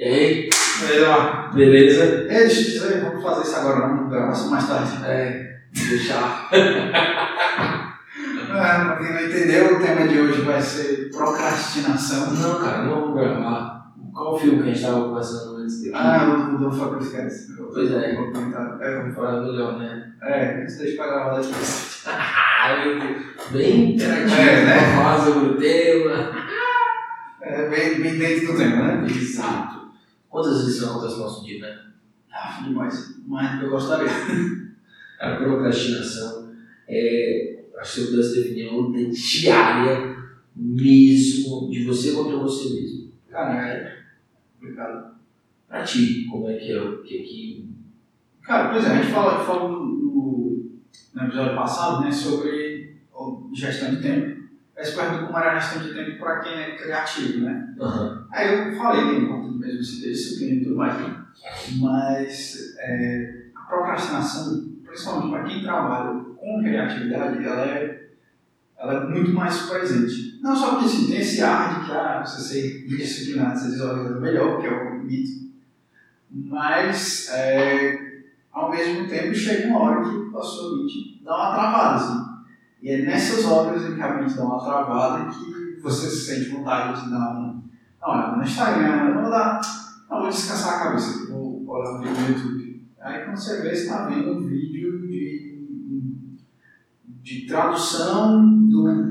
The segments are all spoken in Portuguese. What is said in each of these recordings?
E aí, Melhor. beleza? Ei, deixa eu dizer, vamos fazer isso agora não, gravar isso mais tarde. É, deixar. É, pra quem não entendeu, o tema de hoje vai ser procrastinação. Não, cara, não vamos gravar. Qual filme que a gente tava conversando antes daqui? Ah, o do Fuck Esquece. Pois é. Vou comentar. É, vamos falar. Fala melhor, né? É, isso deixa pra gravar depois. Bem interativo. É, né? falar sobre o tema. É, bem, bem dentro do tema, né? Exato. Quantas vezes isso acontece no nosso dia, né? Ah, demais. Mais do que eu gostaria. A procrastinação é, acho que se eu pudesse definir, é uma luta diária mesmo de você contra você mesmo. Cara, é complicado. Pra ti, como é que é o que que. Cara, pois é, a gente falou, falou no, no episódio passado, né, sobre gestão de tempo. Aí você perguntou como era a gestão de tempo para quem é criativo, né? Aham. Aí eu falei é importante mesmo se disciplina e tudo mais, mas é, a procrastinação, principalmente para quem trabalha com criatividade, ela é, ela é muito mais presente. Não só porque assim, tem esse ar de que ah, você ser disciplinado, ser desorganizado é melhor, que é o mito, mas é, ao mesmo tempo chega uma hora que a sua mente dá uma travada. Assim. E é nessas horas em que a mente dá uma travada que você sente vontade de dar um não, no Instagram, eu vou dar. Não, vou descansar a cabeça, vou olhar vídeo no YouTube. Aí quando você vê, você está vendo um vídeo de, de tradução do,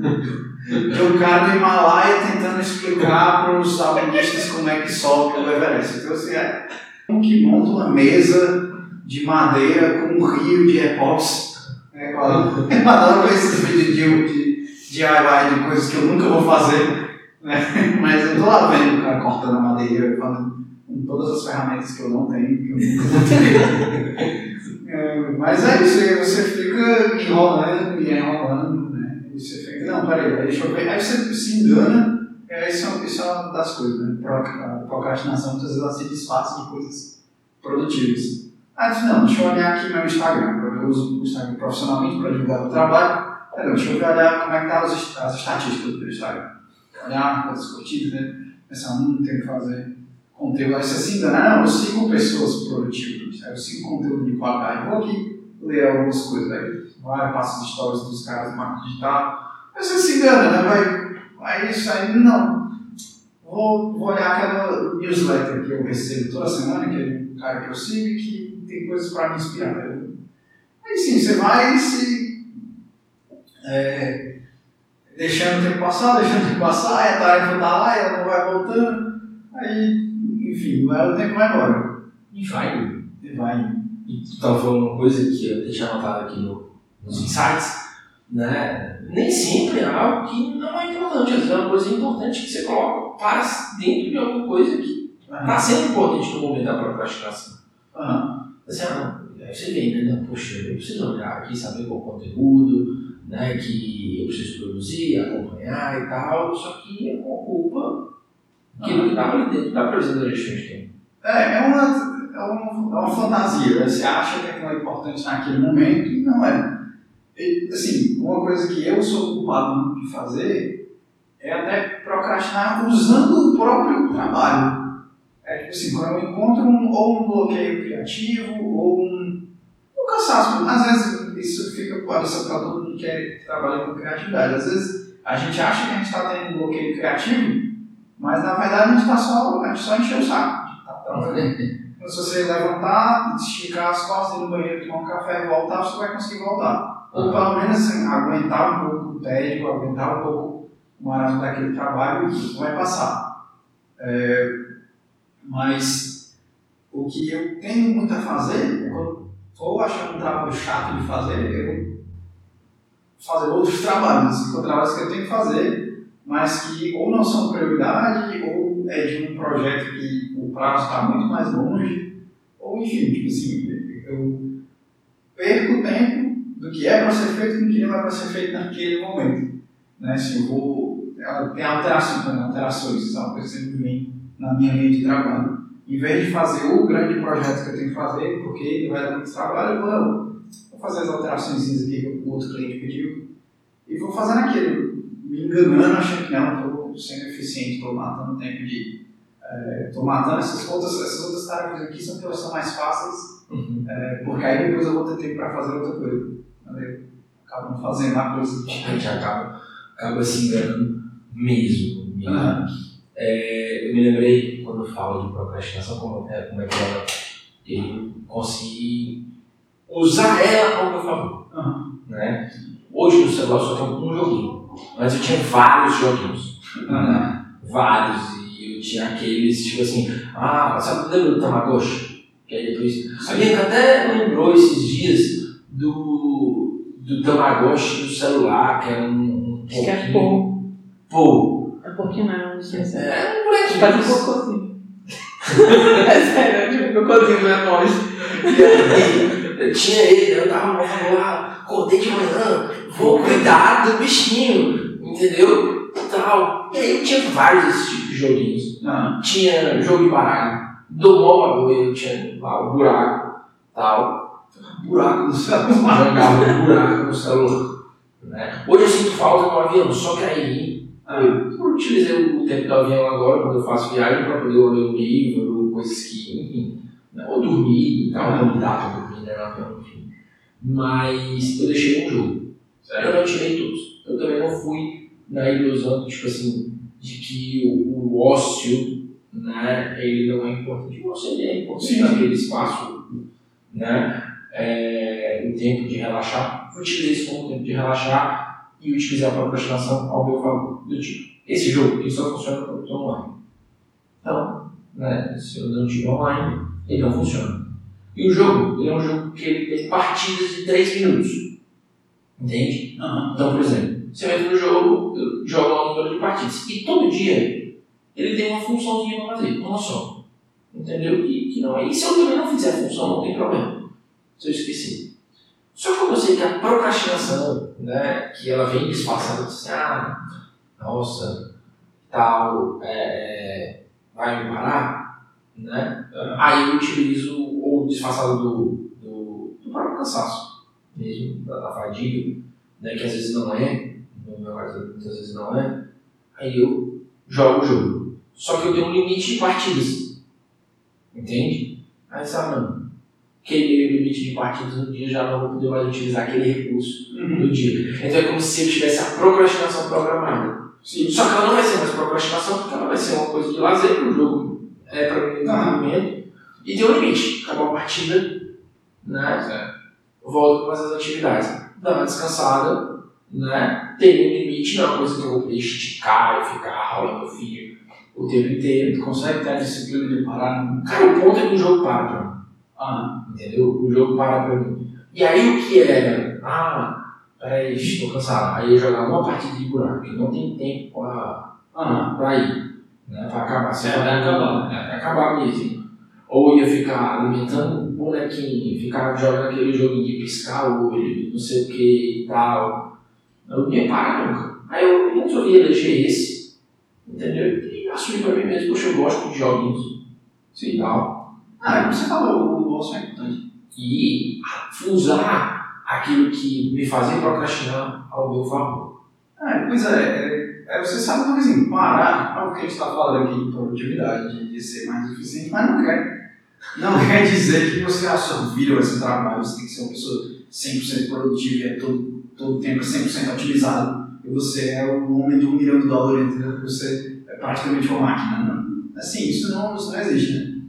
de um cara do Himalaia tentando explicar para os alpinistas como é que sobe o Everest. Então, assim, é um que monta uma mesa de madeira com um rio de AirPods. É, eu adoro ver esses vídeos de, de DIY de coisas que eu nunca vou fazer. Né? Mas eu tô lá vendo o cara cortando a madeira, com todas as ferramentas que eu não tenho, que eu nunca ter. É, mas é isso aí, você fica enrolando e enrolando, né? E você fica, não, peraí, deixa eu ver. Aí você se engana, aí isso, é- isso é uma das coisas, né? A procrastinação muitas vezes ela se disfarça de coisas produtivas. Aí eu não, deixa eu olhar aqui meu Instagram, eu uso o Instagram profissionalmente para divulgar o trabalho. Aí, não, deixa eu olhar como é que tá as, as estatísticas do Instagram olhar quantas curtidas, né? Pensar, hum, tem que fazer conteúdo. Aí você se engana, ah, não, eu sigo pessoas produtivas, eu sigo conteúdo de qualidade. Vou aqui ler algumas coisas, aí vai, passa os stories dos caras marketing digital. Aí você se engana, né? Vai, aí isso aí, não. Vou, vou olhar aquela newsletter que eu recebo toda semana, que é um cara que eu sigo e que tem coisas para me inspirar. Aí sim, você vai e se. É, deixando o tempo passar, deixando o tempo passar, aí a tarefa tá lá, ela não vai voltando, aí, enfim, vai, o tempo vai embora. E vai. E vai. E tu tava falando uma coisa que eu deixei anotado aqui no, nos insights, né? Nem sempre é algo que não é importante, às vezes é uma coisa importante que você coloca para dentro de alguma coisa que está sendo importante no momento da procrastinação. Aham. Assim, ah, aí você vê, né? Poxa, eu preciso olhar aqui, saber qual conteúdo, né? Que eu preciso produzir, acompanhar e tal, só que ocupa aquilo que estava ali dentro da previsão da gestão de tempo. É, é uma, é, uma, é uma fantasia, né? você acha que aquilo é importante naquele momento e não é. E, assim, uma coisa que eu sou muito de fazer é até procrastinar usando o próprio trabalho. É tipo assim, quando eu encontro um, ou um bloqueio criativo ou um, um cansaço. Às vezes isso fica parecendo para todo mundo que é- trabalha com criatividade. Às vezes a gente acha que a gente está tendo um bloqueio criativo, mas na verdade a gente está só, a gente só encheu o saco. Tá. Então, se você levantar, esticar as costas, ir no banheiro, tomar um café e voltar, você vai conseguir voltar. Ou pelo menos assim, aguentar um pouco o tédio, aguentar um pouco o marasmo daquele trabalho, vai passar. É, mas o que eu tenho muito a fazer, quando estou achando um trabalho chato de fazer, eu fazer outros trabalhos, com trabalhos que eu tenho que fazer, mas que ou não são prioridade, ou é de um projeto que o prazo está muito mais longe, ou enfim, tipo assim, eu perco tempo do que é para ser feito com o que não é para ser feito naquele momento. Né? Assim, eu vou, tem alterações, alterações, isso é uma coisa que sempre vem na minha linha de trabalho. Em vez de fazer o grande projeto que eu tenho que fazer, porque ele vai dar muito trabalho, eu vou, vou fazer as alterações aqui que o outro cliente pediu e vou fazendo aquilo, me enganando, achando que não, estou sendo eficiente, estou matando tempo de, Estou matando essas outras, essas outras tarefas aqui, são que elas são mais fáceis, Uhum. é, porque aí depois eu vou ter tempo para fazer outra coisa. Aí eu acabo não fazendo a coisa. A gente acaba, acaba se enganando mesmo. mesmo. Aham. É, eu me lembrei, quando eu falo de procrastinação, como é, como é que ela, eu consegui usar ela ao meu favor. Aham. Né? Hoje no celular só tem um joguinho, mas eu tinha vários joguinhos. Aham. Vários. E eu tinha aqueles, tipo assim, ah, sabe, lembra do Tamagotchi? Que aí depois. A Bianca até lembrou esses dias do, do Tamagotchi do celular, que era um. um Acho que é pouco. Pô, É pouquinho não, não sei se é. é um moleque Faz um cocôzinho. é sério, tipo, cocôzinho não é mole. Eu tinha ele, eu tava morrendo lá, acordei de manhã, vou cuidar do bichinho, entendeu? Tal. E aí eu tinha vários desses tipos de joguinhos. Aham. Tinha jogo de baralho, do móvel eu tinha lá o buraco, tal. Buraco no celular. Jogava buraco no celular. Né? Hoje eu sinto falta do avião, só que aí eu eu utilizei o tempo do avião agora, quando eu faço viagem, para poder ler um livro, coisas que, enfim, né? ou dormir e tal, não dá para dormir Mas eu deixei um jogo. Eu não tirei todos. Eu também não fui na ilusão, tipo assim, de que o, o ócio, né, ele não é importante. O ócio ele é importante Sim. naquele espaço, né, é, o tempo de relaxar. Eu utilizei isso como tempo de relaxar e utilizei a procrastinação ao meu favor. Do tipo, esse jogo ele só funciona quando eu estou online. Então, né, se eu não estiver online, ele não funciona. E o jogo, ele é um jogo que ele tem partidas de 3 minutos. Entende? Aham. Então, por exemplo, você entra no jogo, eu jogo lá um número de partidas. E todo dia ele tem uma funçãozinha para fazer, uma só. Entendeu? Que, que não é. E se eu também não fizer a função, não tem problema. Se eu esquecer. Só que eu sei que a procrastinação, né, que ela vem disfarçada assim, ah, nossa, tal, é, vai me parar, né? Aí eu utilizo disfarçado do, do, do próprio cansaço mesmo, da, da fadiga, né, que às vezes não é, no meu caso muitas vezes não é, aí eu jogo o jogo. Só que eu tenho um limite de partidas, entende? Aí sabe, não, o limite de partidas no dia, já não vou poder mais utilizar aquele recurso Uhum. no dia. Então é como se eu tivesse a procrastinação programada. Sim. Só que ela não vai ser mais procrastinação, porque ela vai ser uma coisa de lazer, o jogo é para mim Ah. E tem um limite. Acabou a partida, né? Volto com essas atividades. Dá uma descansada, né? Tem um limite, não é uma coisa que eu vou poder esticar e ficar rolando meu filho o tempo inteiro. Tu consegue ter a disciplina de parar? Cara, o ponto é que o jogo para pra mim. Ah, Entendeu? O jogo para pra mim. E aí o que era? Ah, peraí, estou cansado. Aí eu jogava uma partida de buraco, que não tem tempo pra, ah, pra ir, né? Pra acabar. Se É, vai acabar. É, vai acabar mesmo. Ou ia ficar alimentando o bonequinho, ficar jogando aquele joguinho de piscar o olho, não sei o que e tal. Eu não ia parar nunca. Aí eu resolvi eleger esse, entendeu? E assumi pra mim mesmo, poxa, eu gosto de joguinhos e tal. ah, como você falou, o osso é importante. e usar aquilo que me fazia procrastinar ao meu favor. É, pois é, é, é, você sabe coisa assim, parar, é o que a gente está falando aqui de produtividade, de, de ser mais eficiente, mas não quer. Não quer dizer que você, a sua vida vai ser trabalho, você tem que ser uma pessoa 100% produtiva e é todo, todo o tempo 100% otimizado. E você é um homem de um milhão de dólares, entendeu? Você é praticamente uma máquina. Não. Assim, isso não, isso não existe, né?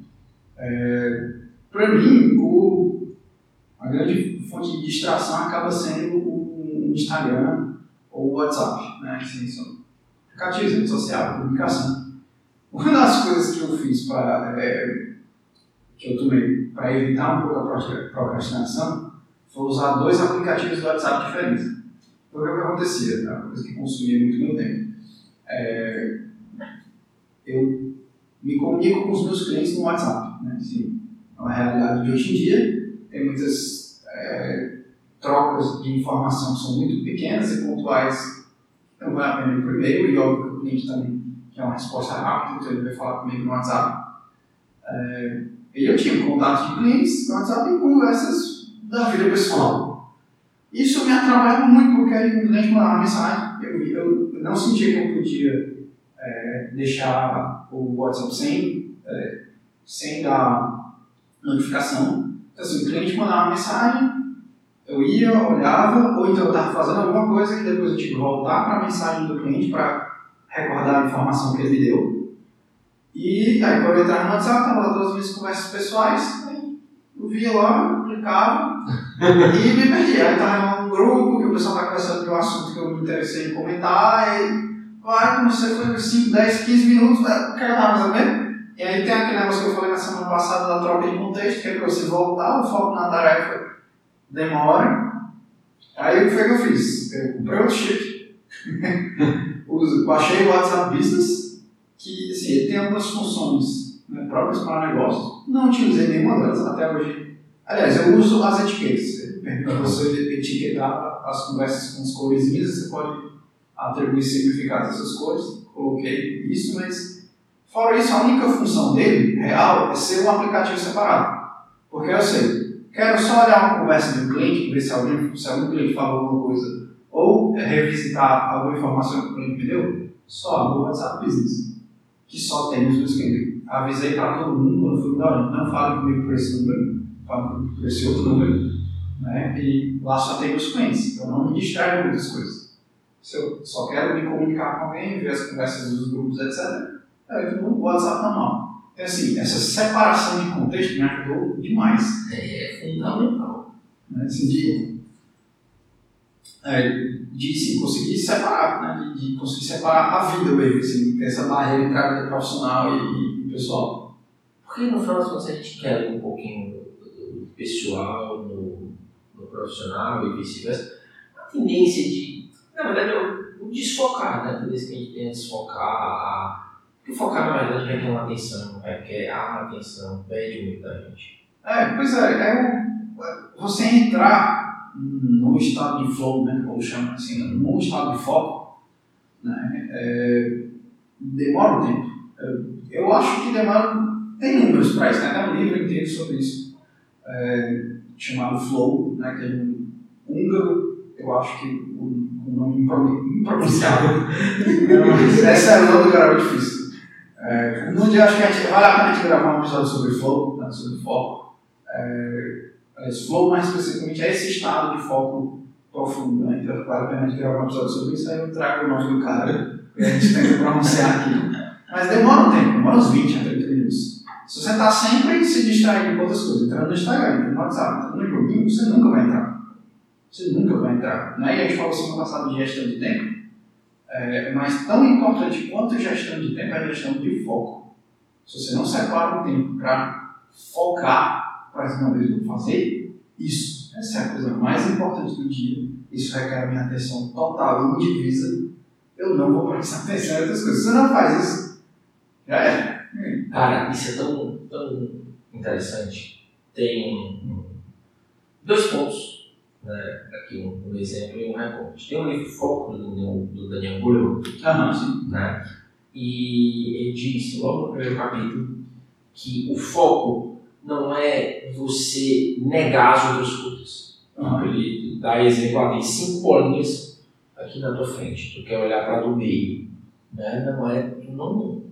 É, Para mim, o, a grande fonte de distração acaba sendo o Instagram ou o WhatsApp, né? Assim, são aplicativos, rede social, comunicação. Uma das coisas que eu fiz para é, que eu tomei para evitar um pouco a procra- procrastinação foi usar dois aplicativos do WhatsApp diferentes. Porque o que acontecia, né? uma coisa que consumia muito meu tempo. É, eu me comunico com os meus clientes no WhatsApp, né? Assim, é uma realidade de hoje em dia, tem muitas é, trocas de informação que são muito pequenas e pontuais, não vale a pena ir por e-mail, e óbvio que o cliente também quer uma resposta rápida, então ele vai falar comigo no WhatsApp. É, eu tinha contato de clientes no WhatsApp e conversas da vida pessoal. Isso me atrapalhava muito, porque aí um cliente mandava mensagem, eu, eu não sentia que eu podia é, deixar o WhatsApp sem, é, sem dar notificação. Então, assim, o cliente mandava uma mensagem, eu ia, olhava, ou então eu estava fazendo alguma coisa que depois eu tinha que voltar para a mensagem do cliente para recordar a informação que ele me deu. E aí, quando eu entrava no WhatsApp, estava lá todas as minhas conversas pessoais, aí eu via lá, clicava e me perdia. Aí estava num grupo que o pessoal está conversando de um assunto que eu me interessei em comentar, e vai, como você foi 5, 10, 15 minutos, o que eu estava fazendo E aí tem aquele negócio que eu falei na semana passada da troca de contexto, que é para você voltar o foco na tarefa demora. Aí o que foi que eu fiz? Eu comprei outro chip, baixei o WhatsApp Business, que assim, ele tem algumas funções né, próprias para negócio. Não utilizei nenhuma delas até hoje. Aliás, eu uso as etiquetas. Permite você etiquetar as conversas com as coresinhas, você pode atribuir significado a essas cores. Coloquei isso, mas fora isso, a única função dele, real, é ser um aplicativo separado. Porque eu sei, Quero só olhar uma conversa de um cliente, ver se, alguém, se algum cliente falou alguma coisa, ou revisitar alguma informação que o cliente me deu, só abro o WhatsApp Business, que só tem os clientes. Avisei para todo mundo quando fui mudar, não fale comigo por esse número, fale comigo por esse outro número, né? e lá só tem os clientes, então não me distraio muitas coisas. Se eu só quero me comunicar com alguém, ver as conversas dos grupos, etc., aí eu no WhatsApp normal. Então, assim, essa separação de contexto me ajudou demais. É fundamental. Né? Assim, de, é, de assim, conseguir separar, né? de, de, conseguir separar a vida mesmo, assim, ter essa barreira entre a vida profissional e, e pessoal. Porque no final das contas a gente quer um pouquinho do pessoal no, no profissional e vice-versa. A tendência de, na verdade, é o desfocar, né? A tendência que a gente tem a desfocar, porque focar, na verdade, requer uma atenção, requer a atenção, pede muito da gente. É, pois é, é você entrar num estado de flow, né, como chama assim, num estado de foco, né, é, demora um tempo. Eu, eu acho que demora, tem números para isso, né, tem um livro inteiro sobre isso, é, chamado Flow, né, que é um húngaro, eu acho que o, o nome impronunciável. Essa é o nome do cara muito difícil. É, no dia acho que a gente, vale a pena a gente gravar um episódio sobre flow, né, sobre foco. É, esse flow mais especificamente é esse estado de foco profundo, né? Então vale a a gente gravar um episódio sobre isso, aí eu trago o nome do cara e a gente tenta pronunciar aqui. Mas demora um tempo, demora uns 20 a 30 minutos. Se você está sempre se distraindo com outras coisas, entrando no Instagram, entrando no WhatsApp, entrando no joguinho, você nunca vai entrar. Você nunca vai entrar. Né? E a gente falou semana passada de gestão de tempo. É, mas tão importante quanto a gestão de tempo é a gestão de foco. Se você não separa um tempo para focar, para uma vez vou fazer isso, essa é a coisa mais importante do dia, isso requer a minha atenção total e indivisa, eu não vou prestar atenção em outras coisas. Você não faz isso, já é. Cara, isso é tão, tão interessante. Tem dois pontos né, aqui um, um, exemplo e um recorte. Tem um livro Foco do Daniel, do Daniel Goleman, né, e ele diz logo no primeiro capítulo que o foco não é você negar as outras coisas. Uhum. Ele dá exemplo lá, tem cinco bolinhas aqui na tua frente, tu quer olhar para do meio. Né? Não é, tu não,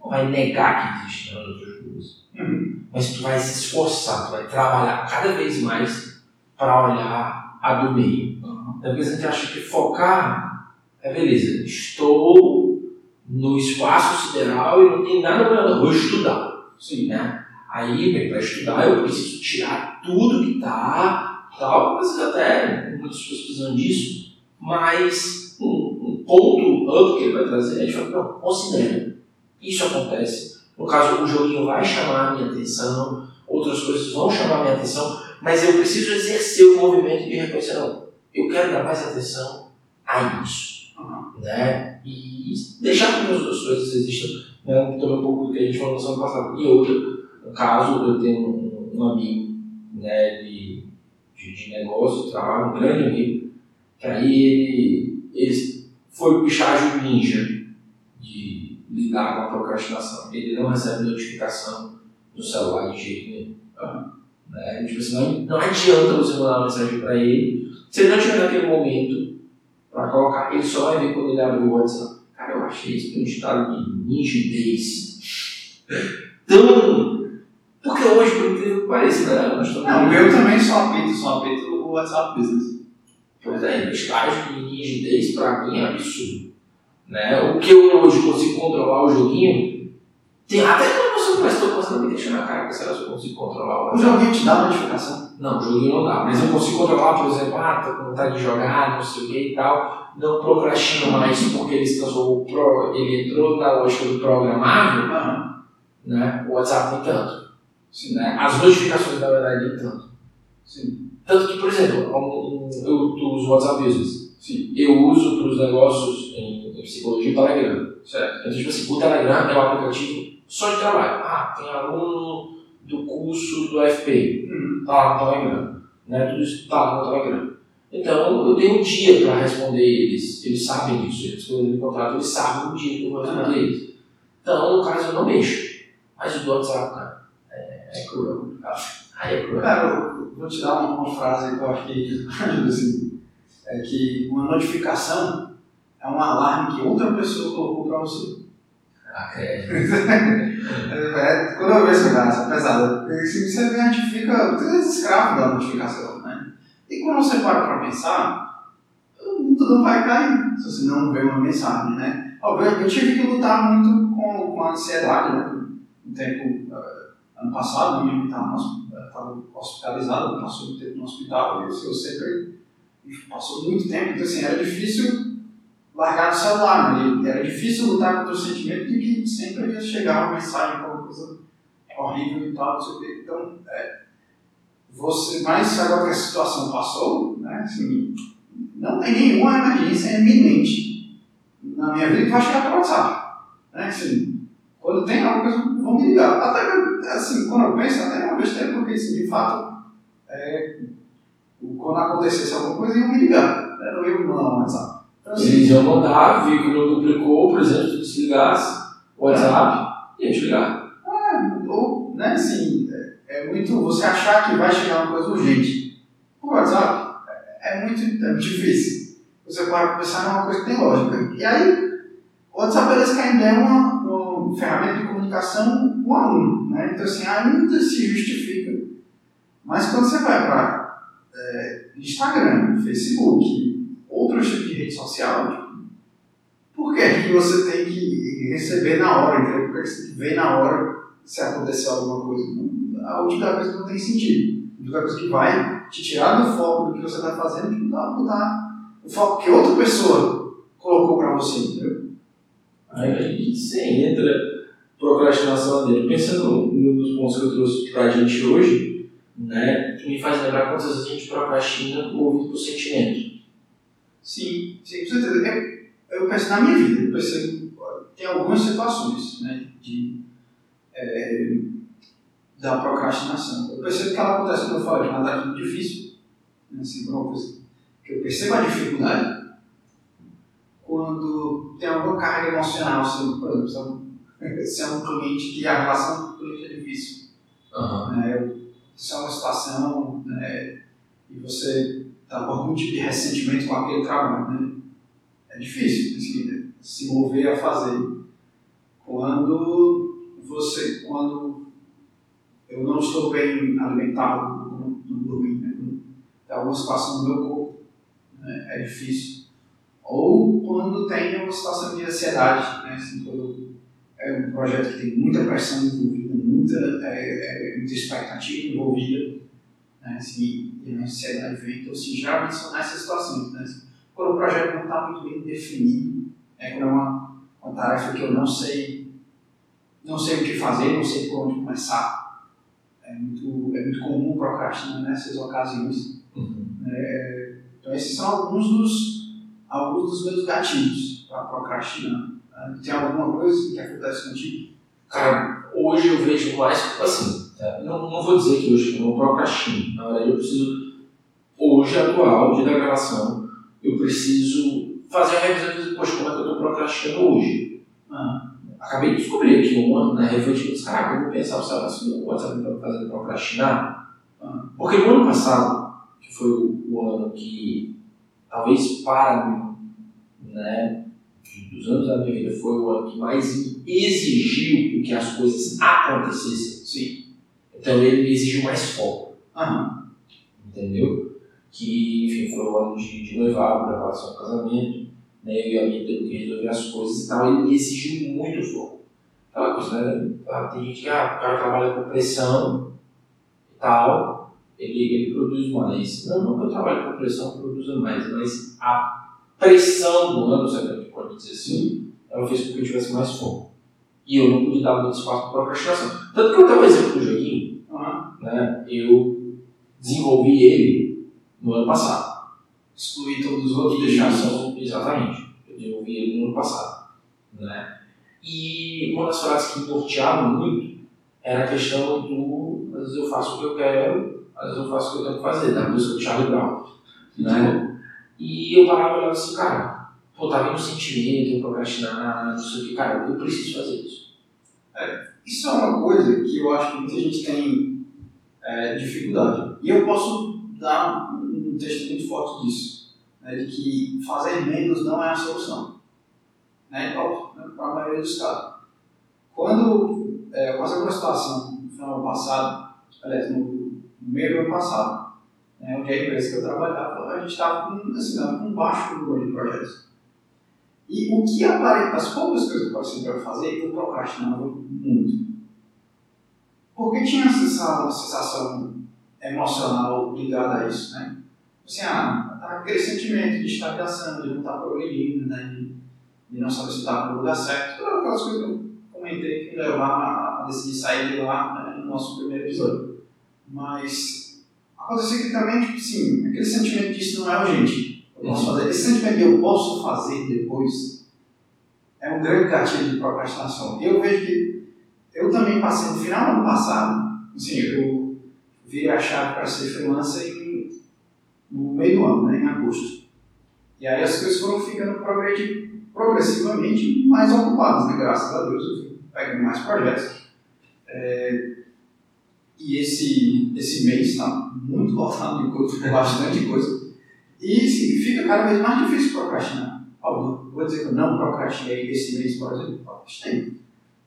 não vai negar que existem as outras coisas. Uhum. Mas tu vai se esforçar, tu vai trabalhar cada vez mais para olhar a do meio. Às vezes a gente acha que focar é beleza, estou no espaço sideral e não tem nada para vou estudar. Sim. Né? Aí, para estudar, eu preciso tirar tudo que está, tal, às vezes até muitas pessoas precisam disso, mas um, um ponto up que ele vai trazer, gente fala, não, considera, isso acontece. No caso, o joguinho vai chamar a minha atenção, outras coisas vão chamar a minha atenção, mas eu preciso exercer o movimento de reconhecer, não, eu quero dar mais atenção a isso. Uhum. Né? E deixar que as duas coisas existam, né? também um pouco do que a gente falou no ano passado. E outra, no caso, eu tenho um, um amigo né, de, de, de negócio, trabalho, um grande amigo, que aí ele, ele foi o estágio ninja de lidar com a procrastinação. Ele não recebe notificação no celular de jeito nenhum. Uhum. Né? Tipo assim, não, não adianta você mandar uma mensagem para ele. Se ele não tiver naquele momento para colocar, ele só vai ver quando ele abrir o WhatsApp. Cara, eu achei isso um estado de nigidez tão. Porque hoje, por incrível que pareça, né? Nós estamos Não, o meu também só apito, só apito o WhatsApp Business. Pois é, o estágio de nigidez pra mim é absurdo. Né? O que eu hoje consigo controlar o joguinho, tem, até quando você começa, estou começando a me deixar na cara será que eu consigo controlar o O WhatsApp. joguinho te dá notificação. Não, o joguinho não dá, mas eu consigo controlar, por exemplo, ah, tô com vontade de jogar, não sei o que e tal. Não procrastino mais porque ele se transformou, pro, ele entrou na lógica do programável, né? O WhatsApp nem tanto. Sim. Né? As notificações, na verdade, nem tanto. Sim. Tanto que, por exemplo, eu uso o WhatsApp Business. Sim. Eu uso para os negócios em, em psicologia o Telegram. Certo? Então, tipo assim, o Telegram é um aplicativo só de trabalho. Ah, tem aluno do curso do FP. Hum. Tá lá no Telegram. Né? Tudo isso tá lá no Telegram. Então, eu tenho um dia para responder eles. Eles sabem disso. Eles, quando me contratam, eles sabem o dia que eu vou responder eles. Então, no caso, eu não mexo. Mas o do WhatsApp, é, cruel. Aí é cruel. Cara, eu vou te dar uma, uma frase que eu acho que ajuda assim. É que uma notificação é um alarme que outra pessoa colocou pra você. Ah, é. É, quando eu vejo essa é pesada. Se você vê, a gente fica você é escravo da notificação, né? E quando você para pra pensar, o mundo não vai cair se você não ver uma mensagem, né? Obviamente, eu tive que lutar muito com, com a ansiedade, né? Um tempo, eh, ano passado, minha mãe estava hospitalizada, passou muito tempo no hospital, eu, sempre passou muito tempo, então assim, era difícil largar do celular, né? era difícil lutar contra o sentimento de que sempre ia chegar uma mensagem, alguma coisa horrível e tal, não sei o quê. Então, é, você, mas agora que a situação passou, né, assim, não tem nenhuma emergência iminente na minha vida que vai chegar pelo WhatsApp. Né, assim, quando tem alguma coisa, vão me ligar. Até assim, quando eu penso, até é uma besteira, porque assim, de fato, é, quando acontecesse alguma coisa, iam me ligar. Era eu que mandava um WhatsApp. Então, assim, Eles iam mandar, viu que não duplicou, por exemplo, se desligasse o WhatsApp, ia te ligar. ou, né, assim, é, é muito você achar que vai chegar uma coisa urgente. O WhatsApp é, é muito, é muito difícil. Você para pensar numa coisa que tem lógica. E aí, o WhatsApp parece que ainda é uma, ferramenta de comunicação um a um, né? Então, assim, ainda se justifica. Mas quando você vai para é, Instagram, Facebook, outros tipos de rede social, por que, que você tem que receber na hora, entendeu? Por que você tem que ver na hora se aconteceu alguma coisa? A única coisa que não tem sentido. A única coisa que vai te tirar do foco do que você está fazendo e mudar, mudar o foco que outra pessoa colocou para você, entendeu? Aí você entra procrastinação dele. Pensando nos pontos que eu trouxe pra gente hoje, né, me faz lembrar quantas vezes a gente procrastina movido por sentimento. Sim, sim, com certeza. Eu, eu penso na minha vida, eu percebo, tem algumas situações, né, de, é, da procrastinação. Eu percebo que ela acontece, como eu falei, uma tarefa muito difícil, né, assim, uma coisa que eu percebo a dificuldade quando tem alguma carga emocional, assim, por exemplo, se é um, é um cliente que a relação com o cliente é difícil, Aham. né, se é uma situação né, e você está com algum tipo de ressentimento com aquele trabalho, né? É difícil assim, se mover a fazer. Quando você, quando eu não estou bem alimentado, não, dormi, né? Tem alguma situação no meu corpo, né? é difícil. Ou quando tem uma situação de ansiedade, né? Assim, quando é um projeto que tem muita pressão envolvida, muita, é, é, muita expectativa envolvida, né? Assim, e a ansiedade vem. Então, assim, geralmente são nessas situações, né? Assim, quando o projeto não está muito bem definido, é quando é uma, uma tarefa que eu não sei, não sei o que fazer, não sei por onde começar. É muito, é muito comum procrastinar nessas ocasiões. Uhum. É, então, esses são alguns dos, alguns dos meus gatilhos para procrastinar. Ah, Tem alguma coisa que acontece contigo? Cara, hoje eu vejo mais, assim, é, não, não vou dizer que hoje eu não procrastino. Na verdade, eu preciso, hoje, atual, dia da gravação, eu preciso fazer a revisão e dizer, poxa, como é que eu estou procrastinando hoje? Ah, Acabei de descobrir aqui uma, né, refletindo, caraca, eu vou pensar, sabe, se o WhatsApp está fazendo procrastinar. Ah. Porque no ano passado, que foi o ano que talvez para mim, né, dos anos da minha vida, foi o ano que mais exigiu que as coisas acontecessem. Sim. Então ele me exigiu mais foco, Aham. entendeu? Que, enfim, foi o ano de, de noivado, preparação do casamento, né? Eu e a minha tendo que resolver as coisas e tal, ele me exigiu muito foco. Aquela coisa, né? Ah, Tem gente que, ah, o cara trabalha com pressão e tal, ele, ele produz mais. Não, não eu trabalho com pressão, produza mais, mas a pressão do ano, se a gente pode dizer assim, ela fez com que eu tivesse mais foco. E eu não pude dar muito espaço para procrastinação. Tanto que eu tenho um exemplo do joguinho, Aham. né? Eu desenvolvi ele no ano passado. Excluir todos os outros, E deixar só. exatamente. Eu desenvolvi ele no ano passado. Né? E uma das frases que me norteavam muito era a questão do às vezes eu faço o que eu quero, vezes eu faço o que eu tenho que fazer, da música do Charlie Brown. Né? E eu parava e olhava assim, cara, pô, tá vindo um sentimento, procrastinar, não sei o que, cara, eu preciso fazer isso. Isso é uma coisa que eu acho que muita gente tem é, dificuldade. E eu posso dar um texto muito forte disso, né, de que fazer menos não é a solução. Né, para a maioria dos casos. Quando é, eu passei por uma situação no final do passado, aliás, no meio do ano passado, né, onde a empresa que eu trabalhava, a gente estava com, assim, com baixo número de projetos. E o que aparece, as poucas coisas que eu passei para fazer, eu procrastinava muito. Porque tinha essa sensação emocional ligada a isso, né? Assim, ah, tá aquele sentimento de estagnação, de não estar progredindo, né? De, de não saber se está no lugar certo, todas aquelas coisas que eu comentei que levaram a, a decidir sair de lá né, no nosso primeiro episódio. Mas aconteceu que também, tipo assim, aquele sentimento de isso não é urgente. Eu posso fazer. Esse sentimento de eu posso fazer depois é um grande gatilho de procrastinação. Eu vejo que eu também passei no final do ano passado, assim, eu virei a chave para ser freelancer em, no meio do ano, né, em agosto. E aí as coisas foram ficando progressivamente mais ocupadas, né, graças a Deus, eu fui pegando mais projetos. É, e esse, esse mês está muito lotado de coisa, com bastante coisa. E sim, fica cada vez mais difícil procrastinar. Óbvio, vou dizer que eu não procrastinei esse mês, por exemplo, procrastinei.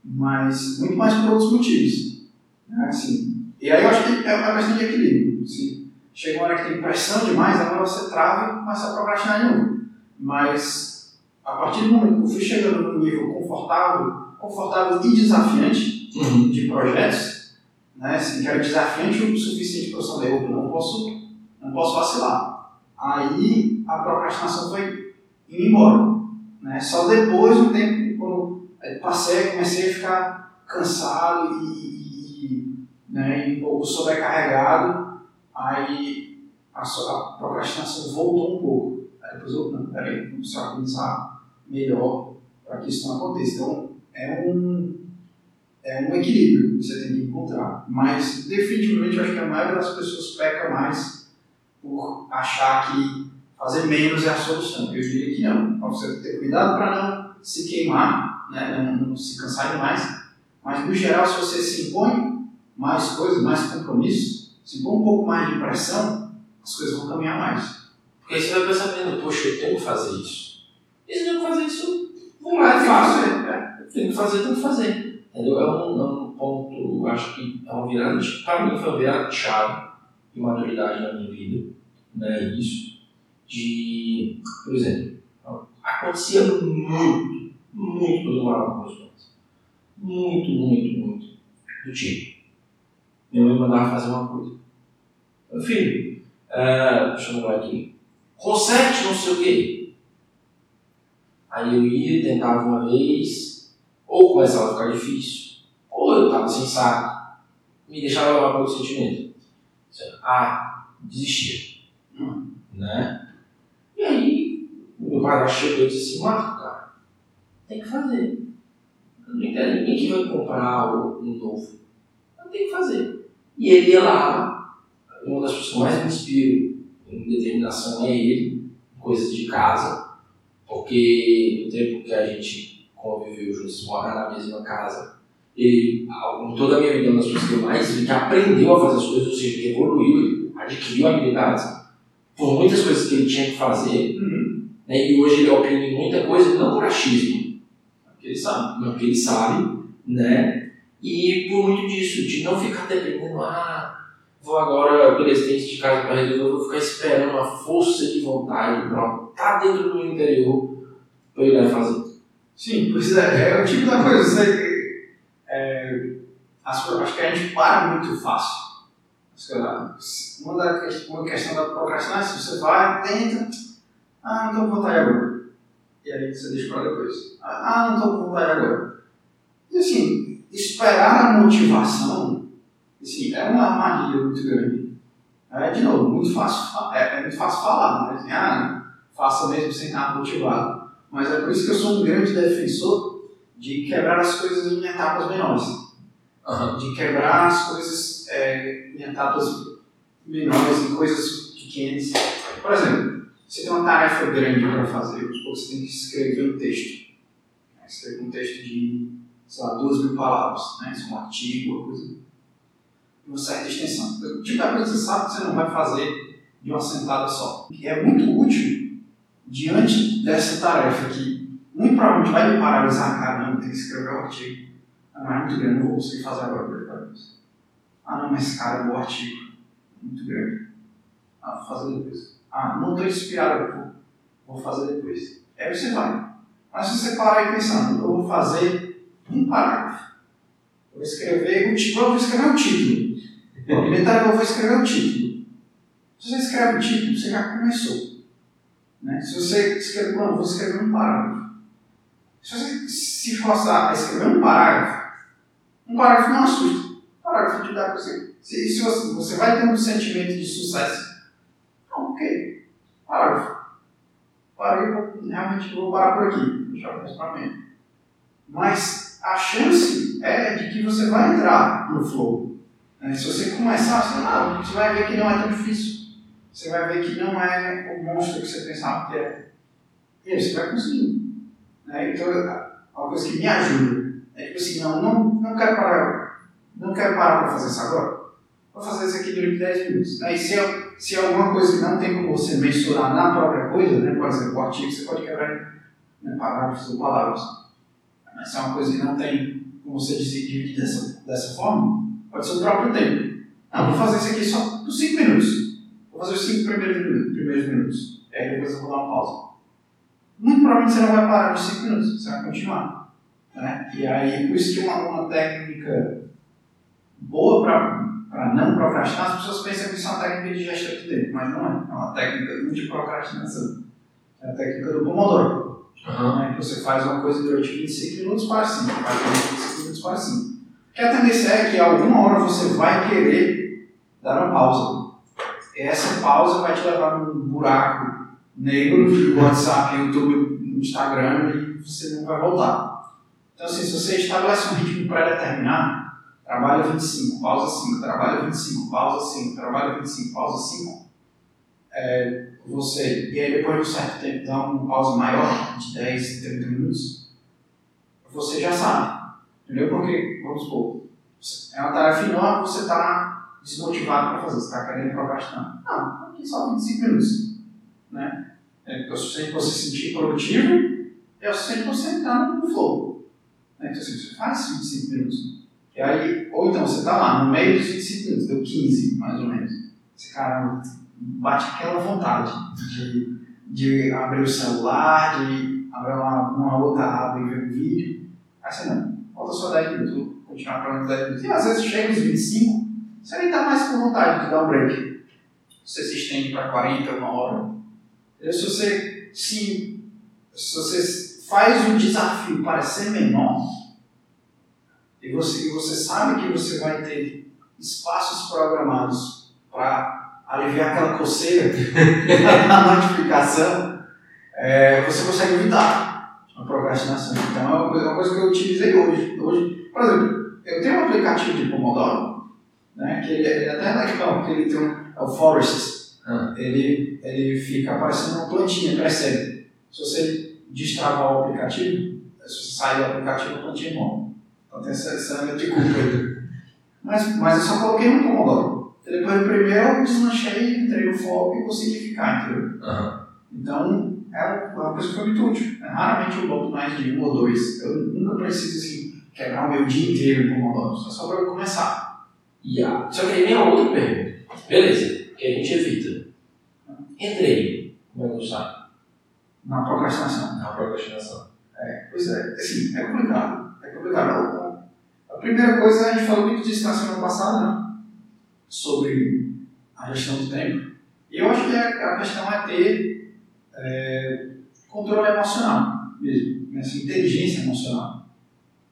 Mas muito mais por outros motivos. Né? Assim, e aí eu acho que é uma questão de equilíbrio. Assim, chega uma hora que tem pressão demais, agora você trava e começa a procrastinar de novo. Mas a partir do momento que eu fui chegando num nível confortável, confortável e desafiante de projetos, né, assim, que era desafiante o suficiente para eu saber, eu não posso, não posso vacilar. Aí a procrastinação foi indo embora. Né? Só depois, um tempo, quando passei, comecei a ficar cansado e, e, né, e um pouco sobrecarregado, aí a, a procrastinação voltou um pouco. Aí depois eu, não, peraí, vamos organizar melhor para que isso não aconteça. Então, é um, é um equilíbrio que você tem que encontrar. Mas, definitivamente, eu acho que a maioria das pessoas peca mais por achar que fazer menos é a solução. Eu diria que não. Você ter cuidado para não se queimar, né? não, não se cansar demais. Mas, no geral, se você se impõe mais coisas, mais compromissos, se impõe um pouco mais de pressão, as coisas vão caminhar mais. Porque aí você vai pensando, poxa, eu tenho que fazer isso. E se eu tenho que fazer isso, vou lá e faço. É. Eu tenho que fazer, tenho que fazer. Entendeu? É um, é um ponto, acho que é uma virada. Para mim, foi uma virada chave de maturidade na minha vida. Né? Isso. De. Por exemplo, acontecia muito, muito quando eu morava com meus pais. Muito, muito, muito. Do tipo. Minha mãe mandava fazer uma coisa. Meu filho, é, deixa eu lembrar aqui. Conserte não sei o quê. Aí eu ia, tentava uma vez, ou começava a ficar difícil, ou eu estava sem saco, me deixava levar pelo sentimento. Ah, desistia. Né? E aí, meu pai chegou e disse assim: Marco, cara, tem que fazer. Não tem ninguém que vai comprar um novo. Não tem que fazer. E ele ia lá, uma das pessoas que mais me inspiro em determinação é ele, em coisas de casa, porque no tempo que a gente conviveu juntos, morar na mesma casa, ele, em toda a minha vida, uma das pessoas que eu mais vi que aprendeu a fazer as coisas, ou seja, que evoluiu, ele adquiriu habilidades por muitas coisas que ele tinha que fazer, Né? E hoje ele opina em muita coisa, não por achismo, Porque ele sabe. não porque ele sabe, né? E por muito disso, de não ficar dependendo, ah, vou agora, beleza, tem isso de casa para resolver, vou ficar esperando uma força de vontade, pronto, tá dentro do meu interior para eu ir lá e fazer. Sim, pois é, é o tipo da coisa. Você, é, acho que a gente para muito fácil. Uma, da, uma questão da procrastinação, você vai, tenta, ah, não estou com vontade agora. E aí você deixa para depois. Ah, não estou com vontade agora. E assim, esperar a motivação, assim, é uma armadilha muito grande. É, de novo, muito fácil, é, é muito fácil falar, mas ah, faça mesmo sem estar motivado. Mas é por isso que eu sou um grande defensor de quebrar as coisas em etapas menores. De quebrar as coisas é, em etapas menores, em coisas pequenas. Por exemplo, você tem uma tarefa grande para fazer, você tem que escrever um texto. Né? Escrever um texto de, sei lá, duas mil palavras, né? É um artigo, uma coisa uma certa extensão. O tipo coisa que você sabe que você não vai fazer de uma sentada só. E é muito útil diante dessa tarefa que muito provavelmente vai me paralisar, caramba, tem que escrever um artigo. Ah, mas é muito grande, não vou conseguir fazer agora, isso. Ah, não, mas cara, o artigo é muito grande. Ah, vou fazer depois. Ah, não estou inspirado, vou, vou fazer depois. Aí você vai. Mas se você parar e pensar, eu vou fazer um parágrafo. Vou escrever o título, eu vou escrever o título. Tarefa eu vou escrever o título. Se você escreve o título, você já começou. Né? Se você escreve, não, eu vou escrever um parágrafo. Se você se forçar a escrever um parágrafo, um parágrafo não assusta. Um parágrafo te dá você. Se, se você, você vai ter um sentimento de sucesso. Não, ok. Parágrafo. Parei, realmente vou parar por aqui. Deixar o para mim. Mas a chance é de que você vai entrar no flow. né? Se você começar, você, não, você vai ver que não é tão difícil. Você vai ver que não é o monstro que você pensava que é. E aí você vai conseguir. Né? Então, uma coisa que me ajuda é tipo assim, não, não, não quero parar, não quero parar para fazer isso agora. Vou fazer isso aqui durante 10 minutos. Aí se é, se é alguma coisa que não tem como você mensurar na própria coisa, né? por exemplo, o artigo você pode quebrar né, parágrafos ou palavras. Mas se é uma coisa que não tem como você dividir dessa, dessa forma, pode ser o próprio tempo. Ah, vou fazer isso aqui só por 5 minutos. Vou fazer os 5 primeiros minutos, primeiros minutos. Aí depois eu vou dar uma pausa. Muito provavelmente você não vai parar nos 5 minutos, você vai continuar. Né? E aí, por isso que uma, uma técnica boa para não procrastinar, as pessoas pensam que isso é uma técnica de gestão de tempo, mas não é. É uma técnica de procrastinação. É a técnica do Pomodoro. Né? Que você faz uma coisa durante 25 minutos para 5, faz durante 25 minutos para 5. Porque a tendência é que alguma hora você vai querer dar uma pausa. Essa pausa vai te levar num buraco negro de WhatsApp, YouTube, Instagram e você não vai voltar. Então, assim, se você estabelece um ritmo pré-determinado, trabalha 25, pausa 5, trabalha 25, pausa 5, trabalha 25, pausa 5, é, você, e aí depois de um certo tempo dá uma pausa maior, de 10, 30 minutos, você já sabe. Entendeu? Porque, vamos supor, é uma tarefa enorme, você está desmotivado para fazer, você está querendo procrastinar. Não, aqui só 25 minutos. Né? É o suficiente para você se sentir produtivo é o suficiente para você entrar no flow. Né? Então, assim, você faz 25 minutos. E aí, ou então você está lá, no meio dos 25 minutos, deu 15, mais ou menos. Você, cara, bate aquela vontade de, de abrir o celular, de abrir uma, uma outra aba e ver um vídeo. Aí você não, falta só 10 minutos, vou continuar menos 10 minutos. E às vezes chega os 25, você nem está mais com vontade de dar um break. Você se estende para 40, uma hora. E se você, se, se você faz o desafio parecer menor, e você, e você sabe que você vai ter espaços programados para aliviar aquela coceira na notificação, é, você consegue evitar a procrastinação. Então é uma coisa, uma coisa que eu utilizei hoje. hoje. Por exemplo, eu tenho um aplicativo de Pomodoro, né, que ele, ele é até legal, porque ele tem um, é o Forest. Ah. Ele, ele fica parecendo uma plantinha crescendo. Se você destravar o aplicativo, se você sair do aplicativo, a plantinha morre. Então tem essa, essa de culpa aí. Mas, mas eu só coloquei no Pomodoro. Depois do primeiro eu deslanchei, entrei no foco e consegui ficar, entendeu? Aham. Então, é uma coisa que foi muito útil. Raramente eu boto mais de um ou dois. Eu nunca preciso assim, quebrar o meu dia inteiro em Pomodoro. É só para eu começar. Yeah. Só que aí vem a outra pergunta. Beleza, que a gente evita. Entrei. Como é que eu saio? Na procrastinação. Na procrastinação. É, pois é, assim, é complicado. É complicado. A primeira coisa, a gente falou muito disso na semana passada, né? Sobre a gestão do tempo. E eu acho que a, a questão é ter é, controle emocional mesmo, essa inteligência emocional.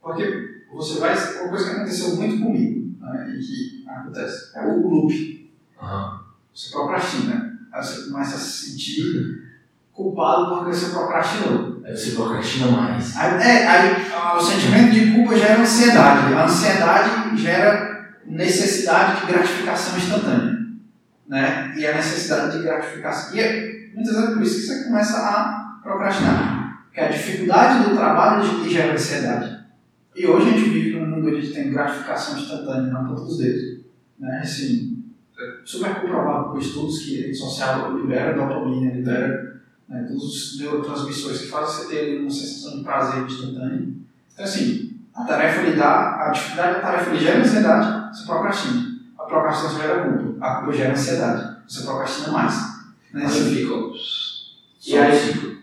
Porque você vai. Uma coisa que aconteceu muito comigo, né, e que acontece, é o loop. Uhum. Você procrastina, aí você começa a se sentir culpado porque você procrastinou. Aí você procrastina mais. Aí, é, aí o sentimento de culpa gera ansiedade. A ansiedade gera necessidade de gratificação instantânea. Né? E a necessidade de gratificação. E é, muitas vezes é por isso que você começa a procrastinar. Porque a dificuldade do trabalho gera ansiedade. E hoje a gente vive num mundo onde a gente tem gratificação instantânea na ponta dos dedos. Né? Assim, é super comprovado por estudos que a rede social libera dopamina, libera né, todos os neurotransmissores que fazem você ter uma sensação de prazer instantâneo. Então, assim, a tarefa lhe dá, a dificuldade da tarefa lhe gera ansiedade, você procrastina. A procrastinação gera culpa, a culpa gera ansiedade, você procrastina mais. Né? Você fica. E aí,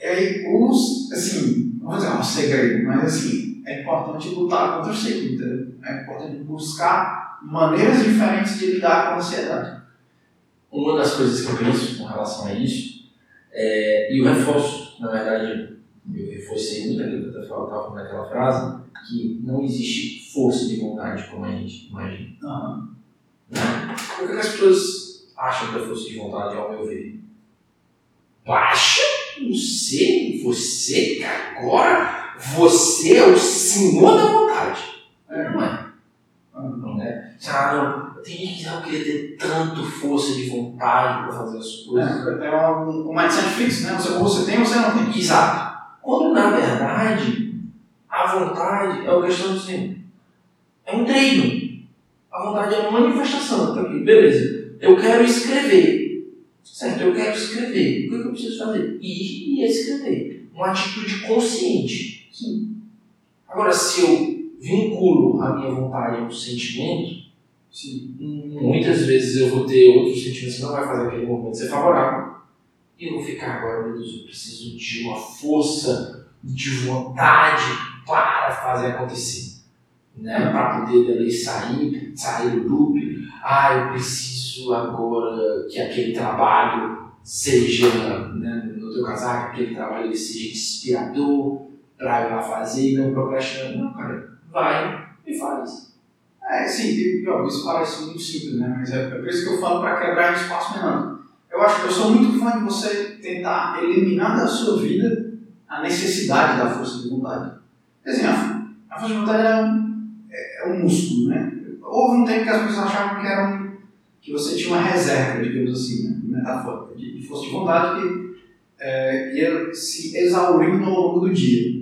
e aí, os, assim, não vou dizer um segredo, mas assim, é importante lutar contra o ciclo, entendeu? É importante buscar maneiras diferentes de lidar com a ansiedade. Uma das coisas que eu penso com relação a isso, é, e eu reforço, na verdade, eu reforcei muito aquilo que eu estava falando naquela frase, que não existe força de vontade como a gente imagina. Uhum. Por que as pessoas acham que força de vontade, ao meu ver, baixa? Não sei, você agora, você é o senhor da vontade. É. Não é. Não é? Ah, não, tem gente que não queria ter tanto força de vontade para fazer as coisas. É, é um, um mindset fixo, né? Você, ou você tem ou você não tem. Exato. Quando na verdade a vontade é uma questão de assim, é um treino. A vontade é uma manifestação. Então, aqui, beleza. Eu quero escrever. Certo, eu quero escrever. O que eu preciso fazer? Ir e escrever. Uma atitude consciente. Agora, se eu vinculo a minha vontade a um sentimento, Sim. muitas vezes eu vou ter outros sentimentos que não vai fazer aquele movimento ser favorável. E eu vou ficar agora, meu Deus, eu preciso de uma força de vontade para fazer acontecer. Né? Para poder dali sair, sair do loop. Ah, eu preciso agora que aquele trabalho seja, né, no teu casaco, aquele trabalho seja inspirador eu lá fazer e não procrastinando. Não, cara, vai e faz. É, sim, ó, isso parece muito simples, né? Mas é, é por isso que eu falo para quebrar em espaço menor. Eu acho que eu sou muito fã de você tentar eliminar da sua vida a necessidade da força de vontade. Quer dizer, a, a força de vontade é um, é, é um músculo, né? Houve um tempo que as pessoas achavam que era um, que você tinha uma reserva, digamos assim, né? De, de força de vontade que é, ia se exaurindo ao longo do dia,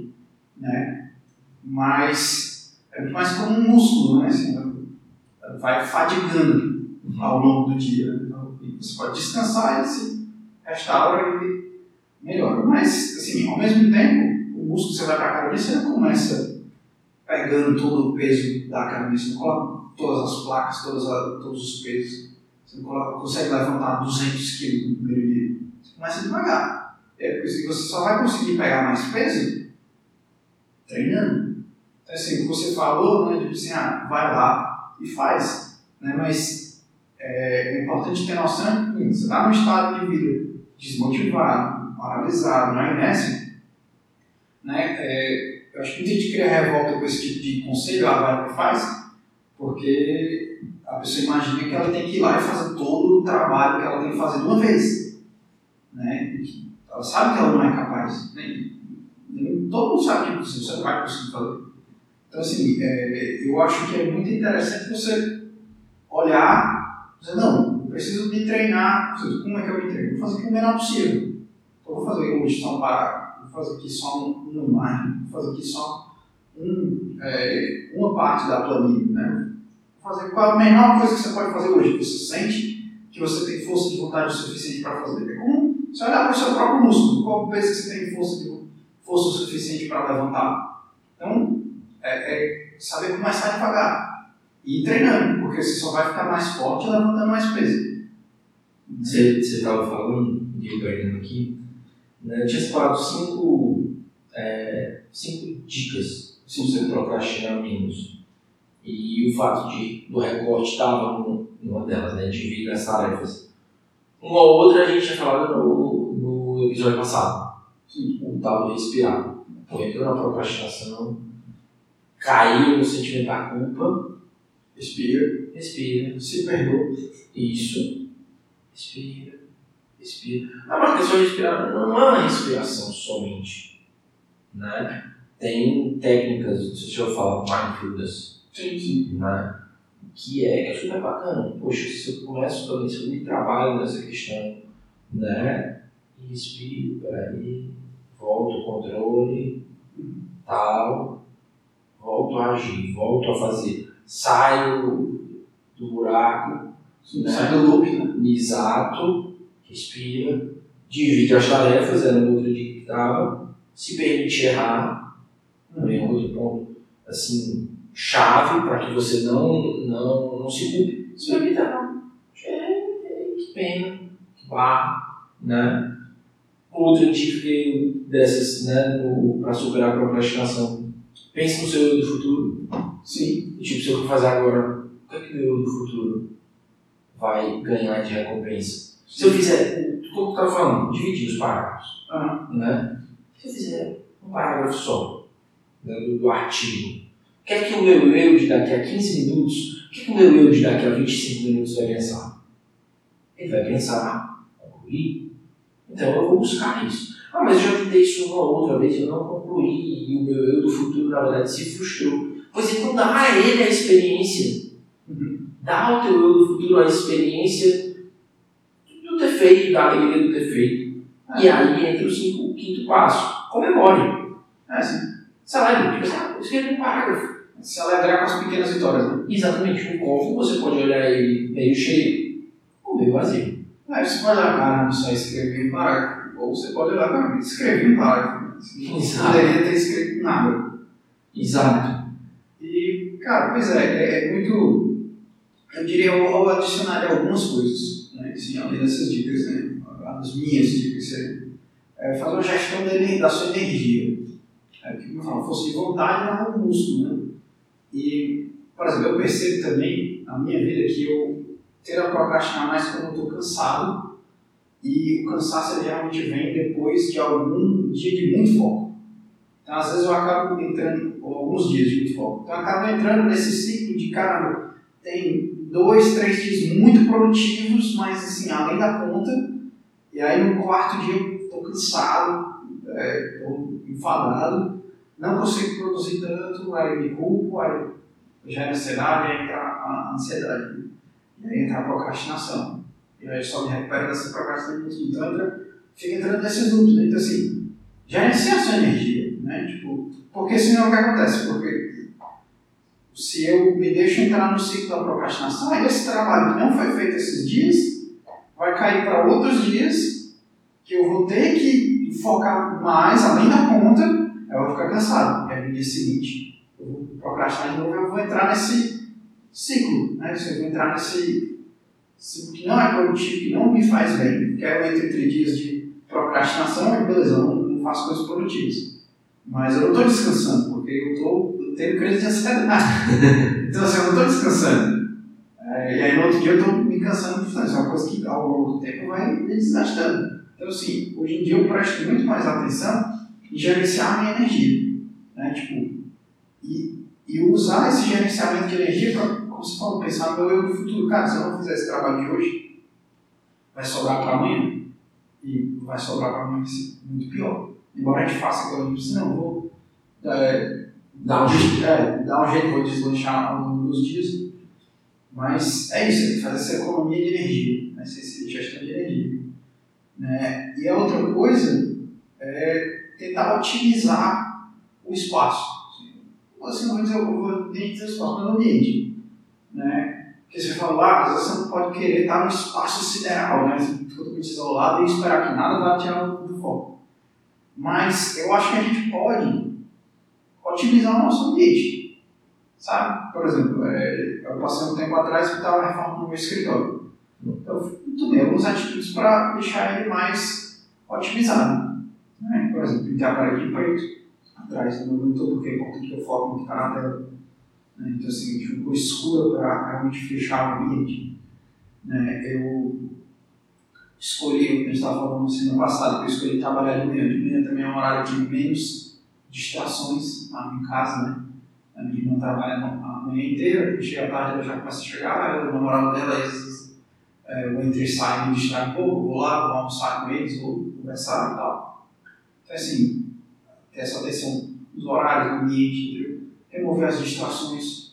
né? Mas é muito mais como um músculo, né? Assim, vai fadigando ao longo do dia. Né? Então, você pode descansar e se restaura e melhora. Mas, assim, ao mesmo tempo, o músculo que você vai para a você não começa pegando todo o peso da você não coloca todas as placas, todas a, todos os pesos. Você não coloca, consegue levantar 200 quilos no primeiro dia. Você começa devagar. É você só vai conseguir pegar mais peso treinando. Então, assim, você falou, né, tipo assim, ah, vai lá e faz. Né, mas é, é importante ter noção que você está num estado de vida desmotivado, paralisado, na inércia, né, é, eu acho que muita gente cria revolta com esse tipo de conselho, ah, vai lá e faz, porque a pessoa imagina que ela tem que ir lá e fazer todo o trabalho que ela tem que fazer de uma vez. Né? Ela sabe que ela não é capaz. Né? Todo mundo sabe que você não vai conseguir fazer. Então, assim, é, eu acho que é muito interessante você olhar dizer, não, eu preciso me treinar. Como é que eu me treino? Vou fazer aqui o menor possível. Então, vou fazer hoje só um parágrafo, vou fazer aqui só um, uma imagem, vou fazer aqui só um, é, uma parte da planilha. Né? Vou fazer qual a menor coisa que você pode fazer hoje, você sente que você tem força de vontade o suficiente para fazer. É como Você olhar para o seu próprio músculo, qual peso que você tem força, de, força suficiente para levantar. Então, é, é saber começar devagar. E ir treinando, porque você só vai ficar mais forte levantando mais peso. Você estava falando, eu perdendo aqui, né, eu tinha separado cinco, é, cinco dicas se você procrastinar menos. E o fato de do recorte estava numa delas, né, dividir as tarefas. Uma ou outra a gente tinha falado no, no episódio passado, o tal do respirar. Entrou na procrastinação, caiu no sentimento da culpa, Respira, respira, se perdoa. isso, respira, respira. A uma questão de respirar não é uma respiração somente, né? Tem técnicas, não sei se eu falo mindfulness, Sim, sim. né? Que é, que é super bacana. Poxa, se eu começo também, se eu me trabalho nessa questão, né? E respiro, peraí, volto o controle, tal, volto a agir, volto a fazer. Saio do buraco, né? Sai do loop, né? exato, respira, divide as tarefas, era no outro dia que estava, se permite errar, também é outro ponto, assim, chave para que você não, não, não se culpe. Se permita errar. É, que pena, que barra, né? Outra dica dessas, né, para superar a procrastinação. Pense no seu eu do futuro. Sim. Tipo, se eu for fazer agora, o que é que o eu do futuro vai ganhar de recompensa? Se eu fizer, como tu estava falando, dividir os parágrafos, Aham. né? Se eu fizer um parágrafo só, né, do, do artigo, o que é que o meu eu de daqui a 15 minutos, o que é que o meu eu de daqui a 25 minutos vai pensar? Ele vai pensar, concluir. Então eu vou buscar isso. Ah, mas eu já tentei isso uma outra vez, eu não concluí, e o meu eu do futuro, na verdade, se frustrou. Pois então dá a ele a experiência. Dá ao teu eu do futuro a experiência do ter feito, da alegria do ter feito. E aí entra o, cinco, o quinto passo. Comemore. É, sim. Celebre. Tipo, ah, escreve um parágrafo. Se alegrar com as pequenas vitórias, né? Exatamente. Um copo você pode olhar ele meio cheio ou meio vazio. Aí você pode olhar, cara, só escrevi um parágrafo. Ou você pode olhar, cara, escrevi um parágrafo. Não poderia ter escrito nada. Exato. E, cara, pois é, é, é muito. Eu diria, eu, eu adicionaria algumas coisas, né? Assim, além dessas dicas, né? As minhas dicas seriam. É, fazer uma gestão da, da sua energia. É, que, como eu falo, fosse de vontade, não músculo, né? E, por exemplo, eu percebo também na minha vida que eu tendo a procrastinar mais quando eu estou cansado e o cansaço ele realmente vem depois de algum dia de muito foco. Então, às vezes eu acabo entrando, ou alguns dias de muito foco, então eu acabo entrando nesse ciclo de, caramba, tem dois, três dias muito produtivos, mas assim, além da conta, e aí no quarto dia eu estou cansado, estou enfadado, não consigo produzir tanto, aí me culpo, aí gera ansiedade, aí entra a ansiedade. E aí entra a procrastinação. E aí só me recupero dessa procrastinação. Então entra, fica entrando nesses loops. Né? Então assim, gerenciar a sua energia. Né? Tipo, porque senão o que acontece? Porque se eu me deixo entrar no ciclo da procrastinação, aí esse trabalho que não foi feito esses dias vai cair para outros dias que eu vou ter que focar mais, além da conta, eu vou ficar cansado. E aí no dia seguinte eu vou procrastinar de novo eu vou entrar nesse ciclo, né? Eu vou entrar nesse ciclo que não é produtivo, que não me faz bem. Porque aí eu entre dias de procrastinação e beleza, eu não, não faço coisas produtivas. Mas eu não estou descansando, porque eu estou tendo crise de ansiedade. então assim, eu não estou descansando. É, e aí no outro dia eu estou me cansando de fazer. É uma coisa que ao longo do tempo vai me desgastando. Então assim, hoje em dia eu presto muito mais atenção em gerenciar a minha energia. Né? Tipo, e, e usar esse gerenciamento de energia para, como você falou, pensar no eu do futuro. Cara, se eu não fizer esse trabalho de hoje, vai sobrar para amanhã. E vai sobrar para amanhã muito pior. Embora a gente faça igual a gente disse, não, vou é, Dá um jeito. é, dar um jeito, vou deslanchar ao longo dos dias. Mas é isso, é fazer essa economia de energia, né? essa gestão de energia. Né? E a outra coisa é tentar otimizar o espaço. Assim, não vou dizer, eu vou nem dizer o espaço, mas o ambiente. Né? Porque você falou, ah, às vezes você não pode querer estar no espaço sideral, né? Totalmente isolado e esperar que nada vá tirar do foco. Mas eu acho que a gente pode otimizar o nosso ambiente. Sabe? Por exemplo, é, eu passei um tempo atrás que estava reformando o meu escritório. Eu tomei algumas atitudes para deixar ele mais otimizado. Né? Por exemplo, pintar a parede de preto atrás do meu monitor, porque é importante que eu foco está na tela. Né? Então, assim, ficou escura para realmente fechar o ambiente. Né? Eu escolhi, a gente estava falando semana passada, eu escolhi trabalhar de manhã. De manhã também é um horário de menos distrações lá em casa, né? A minha irmã trabalha a manhã inteira, chega tarde, ela já começa a chegar, eu, o namorado dela, é, eu entro e saio, me distrai um pouco, vou lá, vou almoçar com eles, vou conversar e tal. Então, assim, essa atenção nos horários, no ambiente, remover as distrações.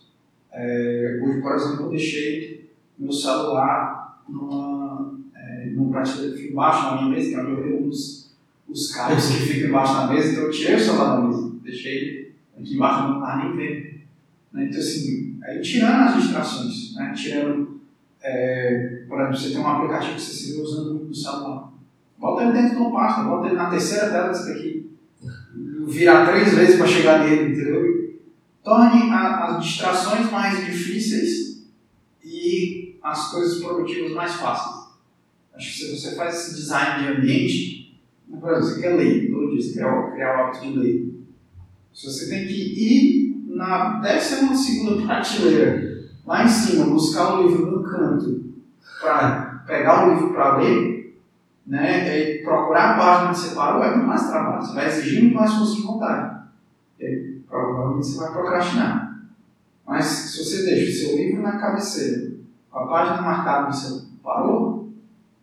É, hoje, por exemplo, eu deixei meu celular numa, é, numa prateleira que fica embaixo na minha mesa, que é onde eu vejo os, os cabos que ficam embaixo da mesa, então eu tirei o celular da mesa, deixei aqui embaixo, não estava nem vendo. Né? Então, assim, aí tirando as distrações, né? tirando, é, por exemplo, você tem um aplicativo que você se vê usando muito no celular. Bota ele dentro de uma pasta, bota ele na terceira tela desse daqui. Virar três vezes para chegar nele, entendeu? Torne a, as distrações mais difíceis e as coisas produtivas mais fáceis. Acho que se você faz esse design de ambiente, por exemplo, você quer ler, todo dia você quer criar o hábito de ler. Se você tem que ir na décima segunda prateleira, lá em cima, buscar o livro no canto, para pegar o livro para ler, né, e procurar a página que você parou, é muito mais trabalho. Você vai exigir muito mais força de vontade. Provavelmente você vai procrastinar. Mas se você deixa o seu livro na cabeceira, com a página marcada que você parou,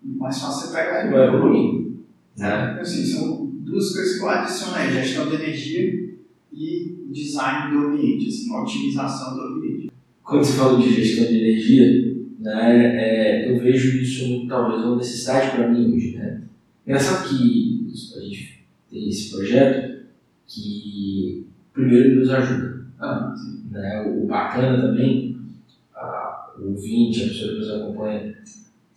mais fácil você pegar ele. Vai evoluindo. Né? Então, assim, são duas coisas que eu adiciono aí, gestão de energia e design do ambiente, assim, otimização do ambiente. Quando você falou de gestão de energia, né, é, eu vejo isso talvez uma necessidade para mim hoje. Né? Engraçado que a gente tem esse projeto que primeiro nos ajuda. Ah, Né? O bacana também, a, o ouvinte, a pessoa que nos acompanha,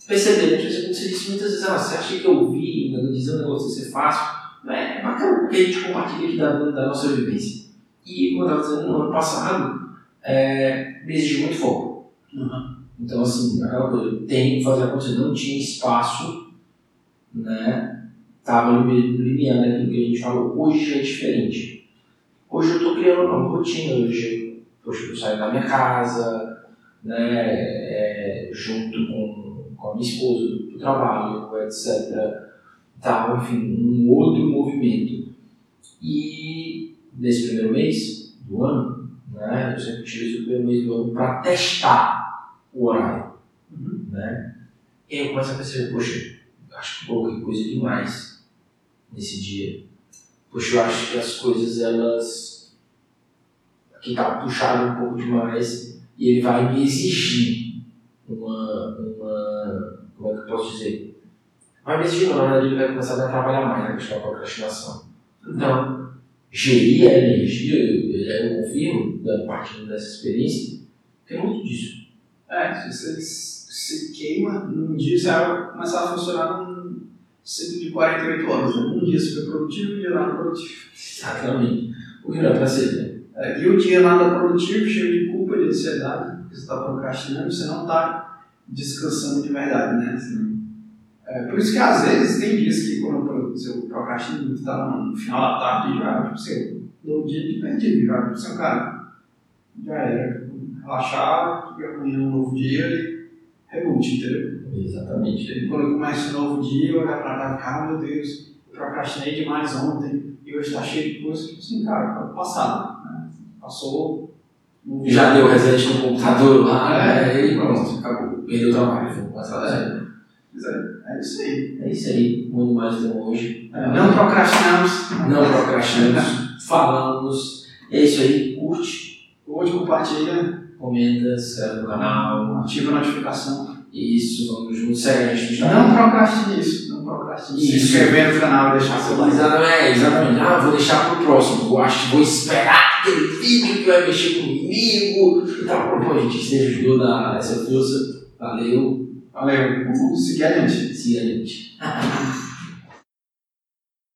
perceber, né? Como você disse muitas vezes, ah, você acha que eu vi, mas eu dizer um negócio que você fácil, né? é bacana porque a gente compartilha aqui da, da nossa vivência. E, como eu estava dizendo, no ano passado, é, exigiu muito foco. Uhum. Então, assim, aquela coisa, eu tenho que fazer acontecer, não tinha espaço, né? Estava no limiar daquilo que a gente falou. Hoje já é diferente. Hoje eu estou criando uma rotina. Hoje, eu saio da minha casa, né? É, junto com, com a minha esposa, do trabalho, etc. Tal, enfim, um outro movimento. E nesse primeiro mês do ano, né? Eu sempre utilizo o primeiro mês do ano para testar o horário. Uhum. Né? E aí eu começo a perceber, poxa, acho que coloquei coisa demais nesse dia. Poxa, eu acho que as coisas, elas. Aqui tá puxado um pouco demais e ele vai me exigir uma. uma como é que eu posso dizer? Vai me exigir, não, na verdade ele vai começar a me atrapalhar mais na questão da procrastinação. Então, gerir a energia, eu, confirmo, da partindo dessa experiência, tem muito disso. É, se você se queima num dia, você vai começar a funcionar num ciclo de 48 horas. Né? Um dia você foi produtivo, um dia nada produtivo. Exatamente. O que não é ser, né? E o dia nada produtivo, cheio de culpa, de ansiedade, porque você está procrastinando, você não está descansando de verdade, né? Assim, é, por isso que às vezes tem dias que quando eu, se eu procrastino muito, está no final da tarde já, tipo assim, eu dou um dia de perdido já, tipo assim, cara, já era, relaxar, amanhã é um novo dia e reboot, entendeu? Exatamente. Quando eu começo um novo dia, eu olhar pra cá e ah, meu Deus, eu procrastinei demais ontem, e hoje está cheio de coisa, tipo assim, cara, passado, né? Passou. não- Já deu reset no computador lá, É, né? E pronto, acabou. Perdeu o trabalho. Vou começar a fazer. Pois é, isso aí. É isso aí. Muito mais do hoje. É, não procrastinamos. Não procrastinamos. falamos. É isso aí. Curte, Hoje compartilha, comenta, se inscreve no canal. ativa a notificação. Isso, vamos juntos. A gente no Instagram. Não procrastine isso. Não procrastina. Isso. Se inscrever no canal e deixar seu like. Exatamente, exatamente. Ah, vou deixar pro próximo. Vou, acho, vou esperar aquele vídeo que vai mexer comigo. E tal. Pô, gente, você ajudou a dar essa força. Valeu. Valeu, vamos seguir adiante. Siga a gente.